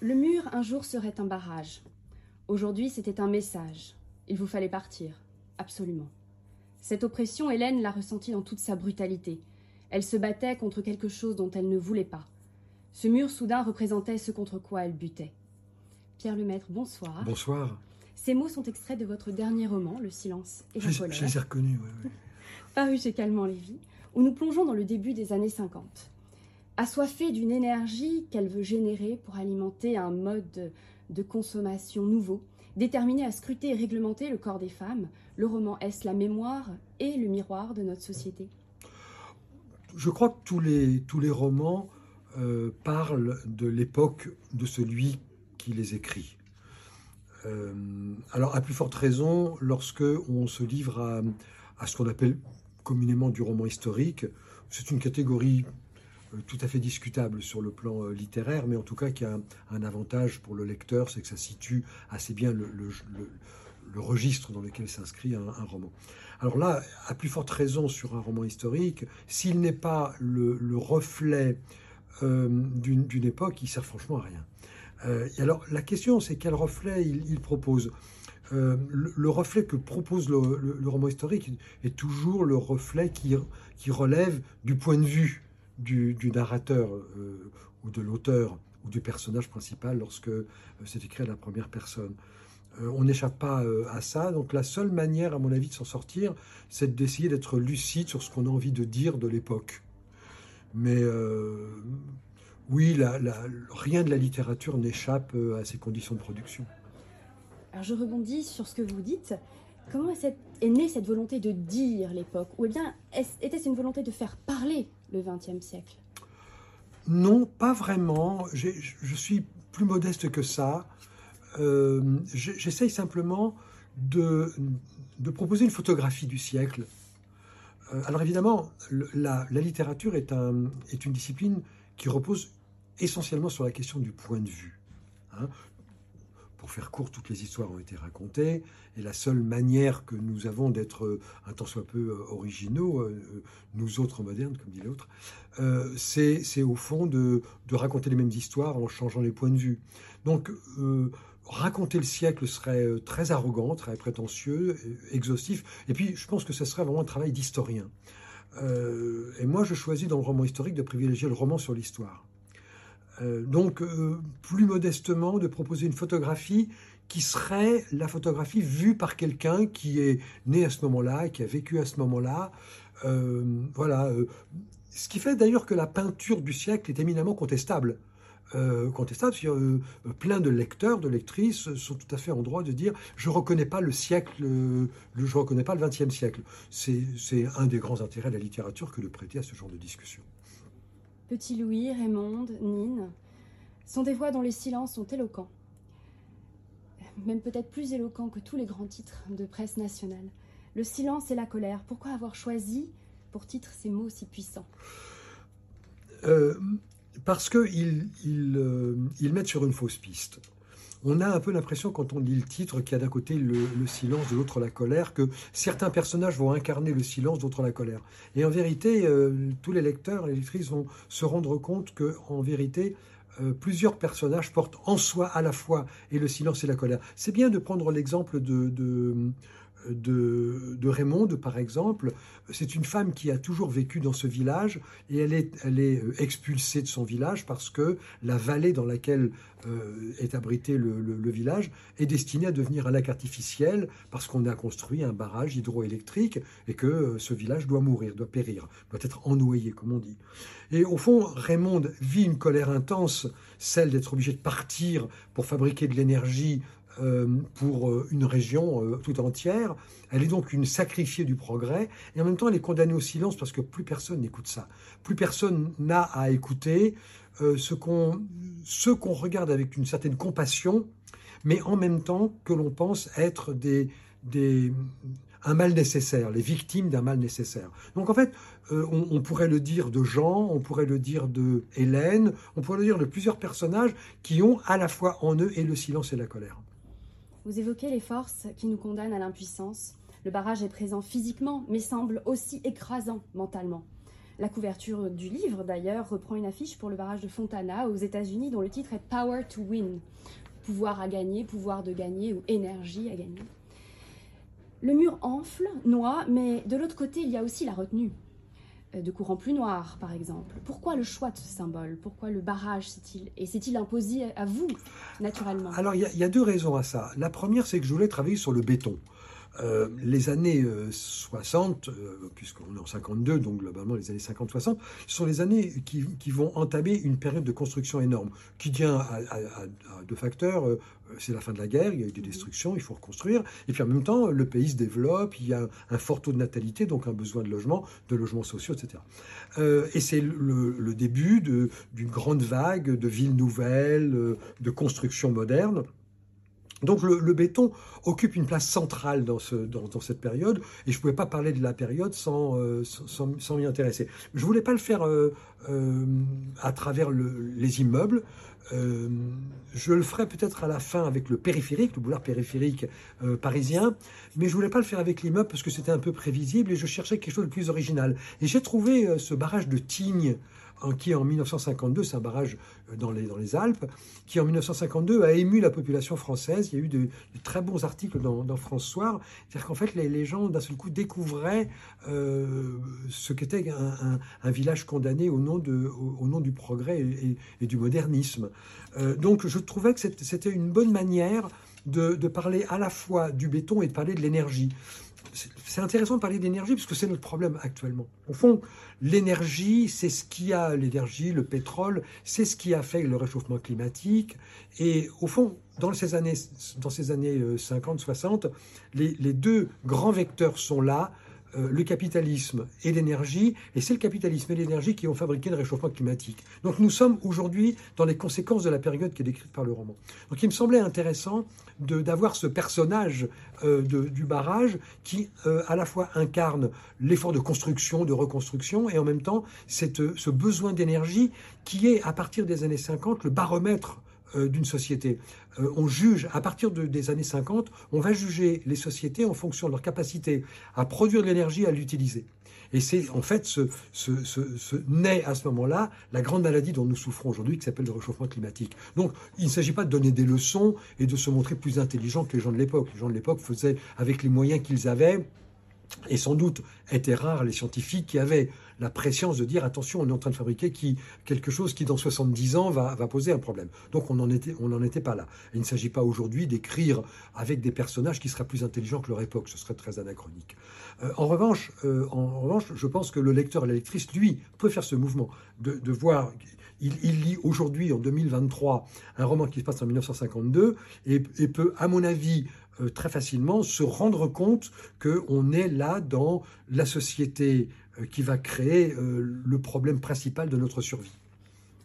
Le mur un jour serait un barrage. Aujourd'hui c'était un message. Il vous fallait partir. Absolument. Cette oppression, Hélène l'a ressentie dans toute sa brutalité. Elle se battait contre quelque chose dont elle ne voulait pas. Ce mur soudain représentait ce contre quoi elle butait. Pierre Lemaître, bonsoir. Bonsoir. Ces mots sont extraits de votre dernier roman, Le silence et la colère. Je les ai reconnus, oui. Paru chez Calmant Lévy, où nous plongeons dans le début des années 50. Assoiffée d'une énergie qu'elle veut générer pour alimenter un mode de consommation nouveau, déterminée à scruter et réglementer le corps des femmes, le roman est la mémoire et le miroir de notre société Je crois que tous les, tous les romans euh, parlent de l'époque de celui qui les écrit. Euh, alors, à plus forte raison, lorsque on se livre à, à ce qu'on appelle communément du roman historique, c'est une catégorie tout à fait discutable sur le plan euh, littéraire, mais en tout cas qui a un, avantage pour le lecteur, c'est que ça situe assez bien le, registre dans lequel s'inscrit un, roman. Alors là, à plus forte raison sur un roman historique, s'il n'est pas le, reflet euh, d'une époque, il sert franchement à rien. Euh, et alors la question, c'est quel reflet il, propose? Euh, le, le, reflet que propose le, roman historique est toujours le reflet qui relève du point de vue du, narrateur euh, ou de l'auteur ou du personnage principal lorsque euh, c'est écrit à la première personne. Euh, on n'échappe pas à ça, donc la seule manière, à mon avis, de s'en sortir, c'est d'essayer d'être lucide sur ce qu'on a envie de dire de l'époque. Mais oui, rien de la littérature n'échappe à ces conditions de production. Alors je rebondis sur ce que vous dites. Comment est, est née cette volonté de dire l'époque? Ou bien était-ce une volonté de faire parler le XXe siècle Non, pas vraiment. Je suis plus modeste que ça. Euh, J'essaye simplement de, proposer une photographie du siècle. Euh, alors évidemment, la, littérature est, une discipline qui repose essentiellement sur la question du point de vue. Hein pour faire court, toutes les histoires ont été racontées, et la seule manière que nous avons d'être un tant soit peu originaux, nous autres modernes, comme dit l'autre, euh, c'est au fond de, raconter les mêmes histoires en changeant les points de vue. Donc, euh, raconter le siècle serait très arrogant, très prétentieux, exhaustif, et puis je pense que ce serait vraiment un travail d'historien. Euh, et moi, je choisis dans le roman historique de privilégier le roman sur l'histoire. Euh, donc, euh, plus modestement, de proposer une photographie qui serait la photographie vue par quelqu'un qui est né à ce moment-là, qui a vécu à ce moment-là. Euh, voilà. Ce qui fait d'ailleurs que la peinture du siècle est éminemment contestable. Contestable, euh, plein de lecteurs, de lectrices sont tout à fait en droit de dire je reconnais pas le siècle, le, je reconnais pas le XXe siècle. C'est un des grands intérêts de la littérature que de prêter à ce genre de discussion. Petit Louis, Raymond, Nine sont des voix dont les silences sont éloquents. Même peut-être plus éloquents que tous les grands titres de presse nationale. Le silence et la colère, pourquoi avoir choisi pour titre ces mots si puissants? Euh, Parce qu'ils ils, euh, ils mettent sur une fausse piste on a un peu l'impression quand on lit le titre qu'il y a d'un côté le, le, silence, de l'autre la colère, que certains personnages vont incarner le silence, d'autres la colère. Et en vérité, euh, tous les lecteurs, les lectrices vont se rendre compte que, en vérité, euh, plusieurs personnages portent en soi à la fois et le silence et la colère. C'est bien de prendre l'exemple de de, de Raymond, par exemple. C'est une femme qui a toujours vécu dans ce village et elle est, euh, expulsée de son village parce que la vallée dans laquelle euh, est abrité le, village est destinée à devenir un lac artificiel parce qu'on a construit un barrage hydroélectrique et que euh, ce village doit mourir, doit périr, doit être ennoyé, comme on dit. Et au fond, Raymond vit une colère intense, celle d'être obligé de partir pour fabriquer de l'énergie pour euh, une région euh, tout entière. Elle est donc une sacrifiée du progrès et en même temps elle est condamnée au silence parce que plus personne n'écoute ça. Plus personne n'a à écouter ce qu'on qu'on regarde avec une certaine compassion, mais en même temps que l'on pense être des, des un mal nécessaire, les victimes d'un mal nécessaire. Donc en fait, euh, on, pourrait le dire de Jean, on pourrait le dire de Hélène, on pourrait le dire de plusieurs personnages qui ont à la fois en eux et le silence et la colère. Vous évoquez les forces qui nous condamnent à l'impuissance. Le barrage est présent physiquement, mais semble aussi écrasant mentalement. La couverture du livre, d'ailleurs, reprend une affiche pour le barrage de Fontana aux États-Unis dont le titre est Power to Win. Pouvoir à gagner, pouvoir de gagner ou énergie à gagner. Le mur enfle, noie, mais de l'autre côté, il y a aussi la retenue. Euh, de courant plus noir, par exemple. Pourquoi le choix de ce symbole? Pourquoi le barrage s'est-il et s'est-il imposé à vous, naturellement? Alors, il y, a deux raisons à ça. La première, c'est que je voulais travailler sur le béton. Euh, les années 60, euh, puisqu'on est en 52, donc globalement les années 50-60, sont les années qui, vont entamer une période de construction énorme, qui tient à, deux facteurs. c'est la fin de la guerre, il y a eu des destructions, il faut reconstruire. Et puis en même temps, le pays se développe, il y a un fort taux de natalité, donc un besoin de logement, de logements sociaux, etc. et c'est le, début d'une grande vague de villes nouvelles, de construction moderne. Donc le, béton occupe une place centrale dans, cette période, et je ne pouvais pas parler de la période sans, euh, m'y intéresser. Je ne voulais pas le faire euh, euh, à travers les immeubles. je le ferai peut-être à la fin avec le périphérique, le boulevard périphérique parisien, mais je ne voulais pas le faire avec l'immeuble parce que c'était un peu prévisible et je cherchais quelque chose de plus original. Et j'ai trouvé ce barrage de Tignes qui en 1952, c'est un barrage euh, dans les, Alpes, qui en 1952 a ému la population française. Il y a eu de, très bons articles dans, dans France Soir. C'est-à-dire qu'en fait, les, gens, d'un seul coup, découvraient euh, ce qu'était un, village condamné au nom, du progrès et, du modernisme. Euh, donc, je trouvais que c'était une bonne manière de parler à la fois du béton et de parler de l'énergie c'est intéressant de parler d'énergie parce que c'est notre problème actuellement. Au fond, l'énergie, c'est ce qui a l'énergie, le pétrole, c'est ce qui a fait le réchauffement climatique. Et au fond, dans ces années, dans ces années 50-60, euh, les, les deux grands vecteurs sont là. Euh, le capitalisme et l'énergie, et c'est le capitalisme et l'énergie qui ont fabriqué le réchauffement climatique. Donc nous sommes aujourd'hui dans les conséquences de la période qui est décrite par le roman. Donc il me semblait intéressant d'avoir ce personnage euh, du barrage qui euh, à la fois incarne l'effort de construction, de reconstruction, et en même temps cette, ce besoin d'énergie qui est à partir des années 50 le baromètre d'une société. Euh, on juge, à partir des années 50, on va juger les sociétés en fonction de leur capacité à produire de l'énergie, à l'utiliser. Et c'est en fait ce, ce, naît à ce moment-là la grande maladie dont nous souffrons aujourd'hui qui s'appelle le réchauffement climatique. Donc il ne s'agit pas de donner des leçons et de se montrer plus intelligent que les gens de l'époque. Les gens de l'époque faisaient avec les moyens qu'ils avaient et sans doute étaient rares les scientifiques qui avaient la préscience de dire attention, on est en train de fabriquer quelque chose qui dans 70 ans va, poser un problème. Donc on n'en était, pas là. il ne s'agit pas aujourd'hui d'écrire avec des personnages qui seraient plus intelligents que leur époque, ce serait très anachronique. Euh, en, revanche, euh, en revanche, je pense que le lecteur et la lectrice, lui, peut faire ce mouvement de, voir il, lit aujourd'hui, en 2023, un roman qui se passe en 1952 et peut, à mon avis, euh, très facilement se rendre compte qu'on est là dans la société qui va créer euh, le problème principal de notre survie.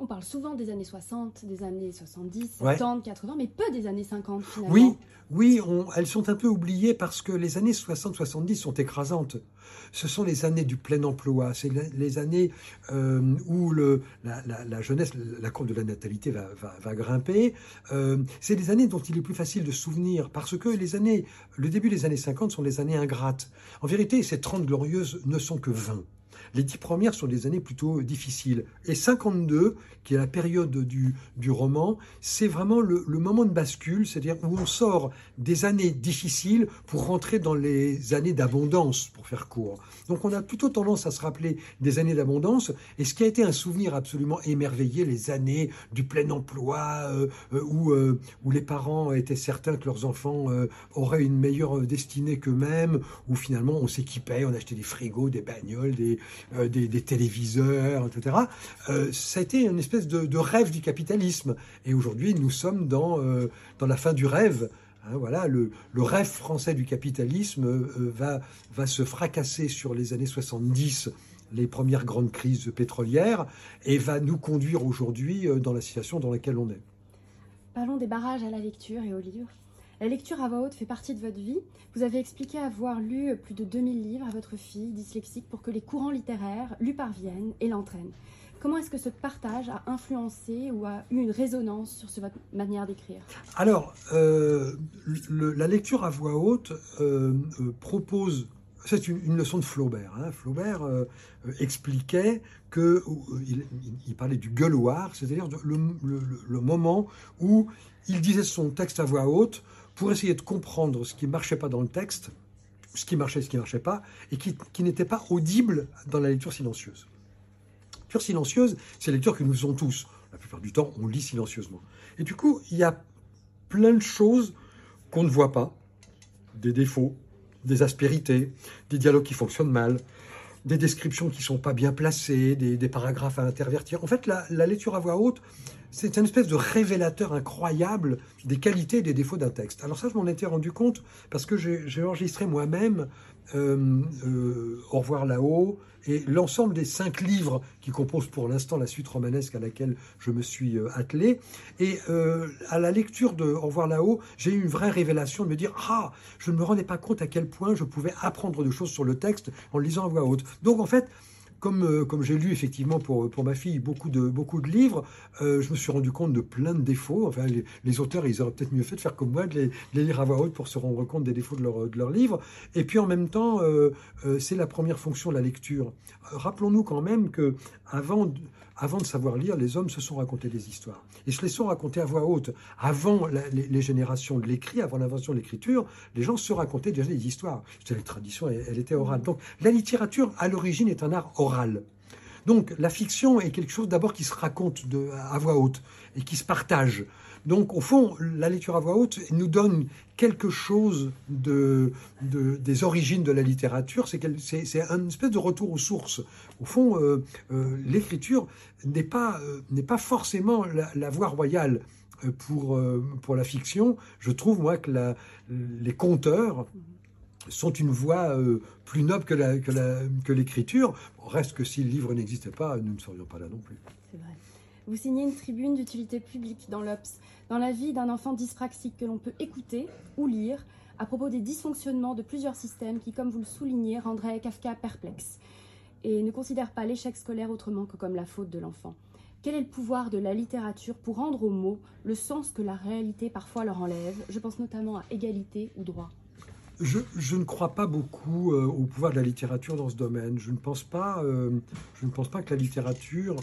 On parle souvent des années 60, des années 70, 70, 80, mais peu des années 50 finalement. Oui, oui elles sont un peu oubliées parce que les années 60-70 sont écrasantes. Ce sont les années du plein emploi, c'est les années euh, où le, la, jeunesse, la courbe de la natalité va, va, grimper. Euh, c'est des années dont il est plus facile de se souvenir parce que les années, le début des années 50 sont des années ingrates. En vérité, ces 30 glorieuses ne sont que 20. Les dix premières sont des années plutôt difficiles. Et 52, qui est la période du, du roman, c'est vraiment le, moment de bascule, c'est-à-dire où on sort des années difficiles pour rentrer dans les années d'abondance, pour faire court. Donc on a plutôt tendance à se rappeler des années d'abondance, et ce qui a été un souvenir absolument émerveillé, les années du plein emploi, euh, euh, où, euh, où les parents étaient certains que leurs enfants auraient une meilleure destinée qu'eux-mêmes, où finalement on s'équipait, on achetait des frigos, des bagnoles, des, des, téléviseurs, etc. ça a été une espèce de, rêve du capitalisme. Et aujourd'hui, nous sommes dans, euh, dans la fin du rêve. Hein, voilà, le, rêve français du capitalisme euh, va, va se fracasser sur les années 70 les premières grandes crises pétrolières et va nous conduire aujourd'hui euh, dans la situation dans laquelle on est. Parlons des barrages à la lecture et au livre. La lecture à voix haute fait partie de votre vie. Vous avez expliqué avoir lu plus de 2000 livres à votre fille dyslexique pour que les courants littéraires lui parviennent et l'entraînent. Comment est-ce que ce partage a influencé ou a eu une résonance sur votre manière d'écrire? Alors, euh, la lecture à voix haute euh, euh, propose c'est une, leçon de Flaubert. Hein. Flaubert expliquait que il, parlait du gueuloir, c'est-à-dire le, moment où il disait son texte à voix haute pour essayer de comprendre ce qui ne marchait pas dans le texte, ce qui marchait, ce qui ne marchait pas, et qui, n'était pas audible dans la lecture silencieuse. La lecture silencieuse, c'est la lecture que nous faisons tous. La plupart du temps, on lit silencieusement. Et du coup, il y a plein de choses qu'on ne voit pas, des défauts, des aspérités, des dialogues qui fonctionnent mal, des descriptions qui ne sont pas bien placées, des, paragraphes à intervertir. En fait, la, lecture à voix haute, c'est une espèce de révélateur incroyable des qualités et des défauts d'un texte. Alors ça, je m'en étais rendu compte parce que j'ai enregistré moi-même euh, euh, Au revoir là-haut, et l'ensemble des cinq livres qui composent pour l'instant la suite romanesque à laquelle je me suis euh, attelé. Et à la lecture de Au revoir là-haut, j'ai eu une vraie révélation de me dire Ah, je ne me rendais pas compte à quel point je pouvais apprendre de choses sur le texte en lisant à voix haute. Donc en fait, comme, euh, comme j'ai lu effectivement pour, pour ma fille beaucoup de, beaucoup de livres, euh, je me suis rendu compte de plein de défauts. Enfin, les, auteurs, ils auraient peut-être mieux fait de faire comme moi, de les, lire à voix haute pour se rendre compte des défauts de leur, de leur livre. Et puis en même temps, euh, c'est la première fonction de la lecture. Rappelons-nous quand même que avant, avant de savoir lire, les hommes se sont racontés des histoires. Et se les sont racontés à voix haute. Avant les, générations de l'écrit, avant l'invention de l'écriture, les gens se racontaient déjà des histoires. C'était la tradition, elle, était orale. Donc la littérature, à l'origine, est un art oral. Donc la fiction est quelque chose d'abord qui se raconte de, à voix haute et qui se partage. Donc, au fond, la lecture à voix haute nous donne quelque chose de, des origines de la littérature. C'est un espèce de retour aux sources. Au fond, euh, euh, l'écriture n'est pas, euh, pas forcément la, voie royale pour, pour la fiction. Je trouve, moi, que les conteurs sont une voie plus noble que l'écriture. reste que si le livre n'existait pas, nous ne serions pas là non plus. C'est vrai. Vous signez une tribune d'utilité publique dans l'Obs, dans la vie d'un enfant dyspraxique que l'on peut écouter ou lire à propos des dysfonctionnements de plusieurs systèmes qui, comme vous le soulignez, rendraient Kafka perplexe et ne considère pas l'échec scolaire autrement que comme la faute de l'enfant. Quel est le pouvoir de la littérature pour rendre aux mots le sens que la réalité parfois leur enlève? Je pense notamment à égalité ou droit. Je, ne crois pas beaucoup euh, au pouvoir de la littérature dans ce domaine. Je ne pense pas, euh, je ne pense pas que la littérature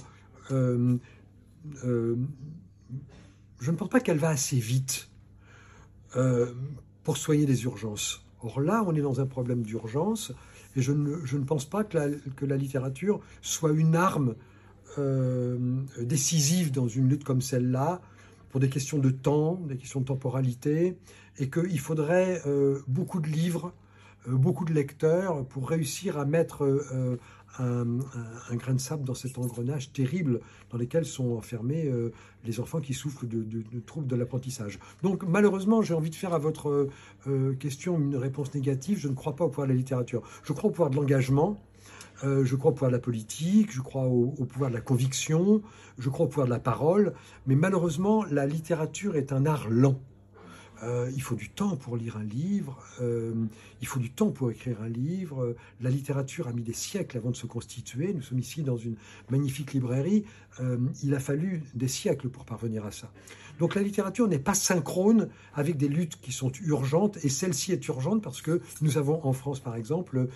euh, je ne pense pas qu'elle va assez vite pour soigner les urgences. Or là, on est dans un problème d'urgence, et je ne, pense pas que la, littérature soit une arme décisive dans une lutte comme celle-là, pour des questions de temps, des questions de temporalité, et qu'il faudrait beaucoup de livres, beaucoup de lecteurs pour réussir à mettre un, grain de sable dans cet engrenage terrible dans lequel sont enfermés euh, les enfants qui souffrent de, troubles de l'apprentissage. Donc malheureusement, j'ai envie de faire à votre euh, question une réponse négative. Je ne crois pas au pouvoir de la littérature. Je crois au pouvoir de l'engagement. Euh, je crois au pouvoir de la politique, je crois au, pouvoir de la conviction, je crois au pouvoir de la parole, mais malheureusement, la littérature est un art lent. Euh, il faut du temps pour lire un livre, euh, il faut du temps pour écrire un livre. La littérature a mis des siècles avant de se constituer. Nous sommes ici dans une magnifique librairie. Euh, il a fallu des siècles pour parvenir à ça. Donc la littérature n'est pas synchrone avec des luttes qui sont urgentes, et celle-ci est urgente parce que nous avons en France, par exemple,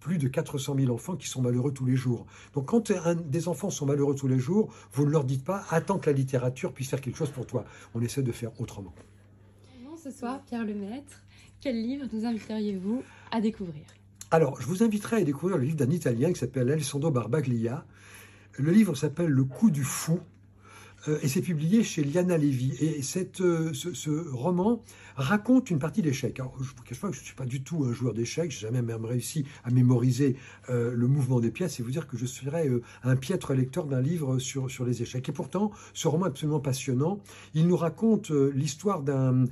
plus de 400 000 enfants qui sont malheureux tous les jours. Donc quand des enfants sont malheureux tous les jours, vous ne leur dites pas attends que la littérature puisse faire quelque chose pour toi. On essaie de faire autrement Pierre Lemaître. Quel livre nous inviteriez-vous à découvrir? Alors, je vous inviterai à découvrir le livre d'un Italien qui s'appelle Alessandro Barbaglia. Le livre s'appelle Le coup du fou et c'est publié chez Liana Levy. Et cette, euh, ce, roman raconte une partie d'échecs. Je vous cache pas que je ne suis pas du tout un joueur d'échecs, j'ai jamais même réussi à mémoriser euh, le mouvement des pièces et vous dire que je serais un piètre lecteur d'un livre sur, sur les échecs. Et pourtant, ce roman est absolument passionnant. Il nous raconte l'histoire d'un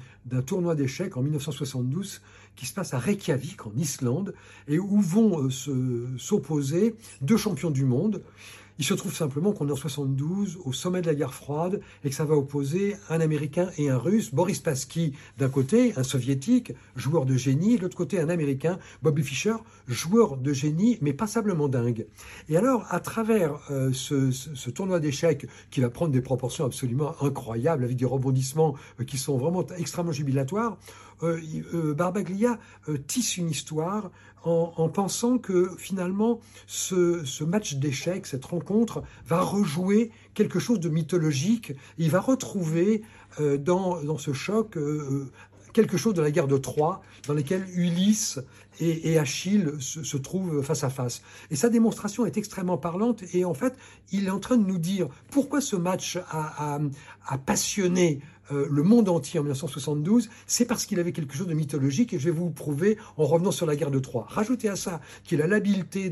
tournoi d'échecs en 1972 qui se passe à Reykjavik, en Islande, et où vont s'opposer deux champions du monde. Il se trouve simplement qu'on est en 72, au sommet de la guerre froide, et que ça va opposer un Américain et un Russe. Boris Pasky, d'un côté, un Soviétique, joueur de génie, de l'autre côté, un Américain, Bobby Fischer, joueur de génie, mais passablement dingue. Et alors, à travers euh, ce, tournoi d'échecs qui va prendre des proportions absolument incroyables, avec des rebondissements euh, qui sont vraiment extrêmement jubilatoires, Barbaglia tisse une histoire en, pensant que finalement ce, match d'échecs, cette rencontre, va rejouer quelque chose de mythologique. Il va retrouver dans, ce choc quelque chose de la guerre de Troie, dans laquelle Ulysse et, Achille se, trouvent face à face. Et sa démonstration est extrêmement parlante, et en fait, il est en train de nous dire pourquoi ce match a passionné euh, le monde entier en 1972, c'est parce qu'il avait quelque chose de mythologique et je vais vous prouver en revenant sur la guerre de Troie. Rajoutez à ça qu'il a l'habileté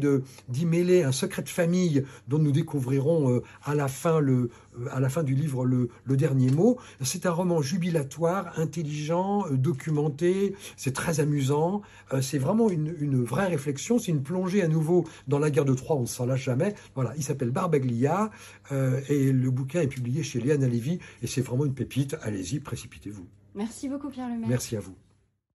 d'y mêler un secret de famille dont nous découvrirons euh, à la fin le à la fin du livre le, dernier mot. C'est un roman jubilatoire, intelligent, documenté, c'est très amusant, c'est vraiment une, une, vraie réflexion, c'est une plongée à nouveau dans la guerre de Troie, on ne s'en lâche jamais. Voilà, il s'appelle Barbaglia et le bouquin est publié chez Léana Lévy et c'est vraiment une pépite allez-y, précipitez-vous. Merci beaucoup Pierre Lemaire. Merci à vous.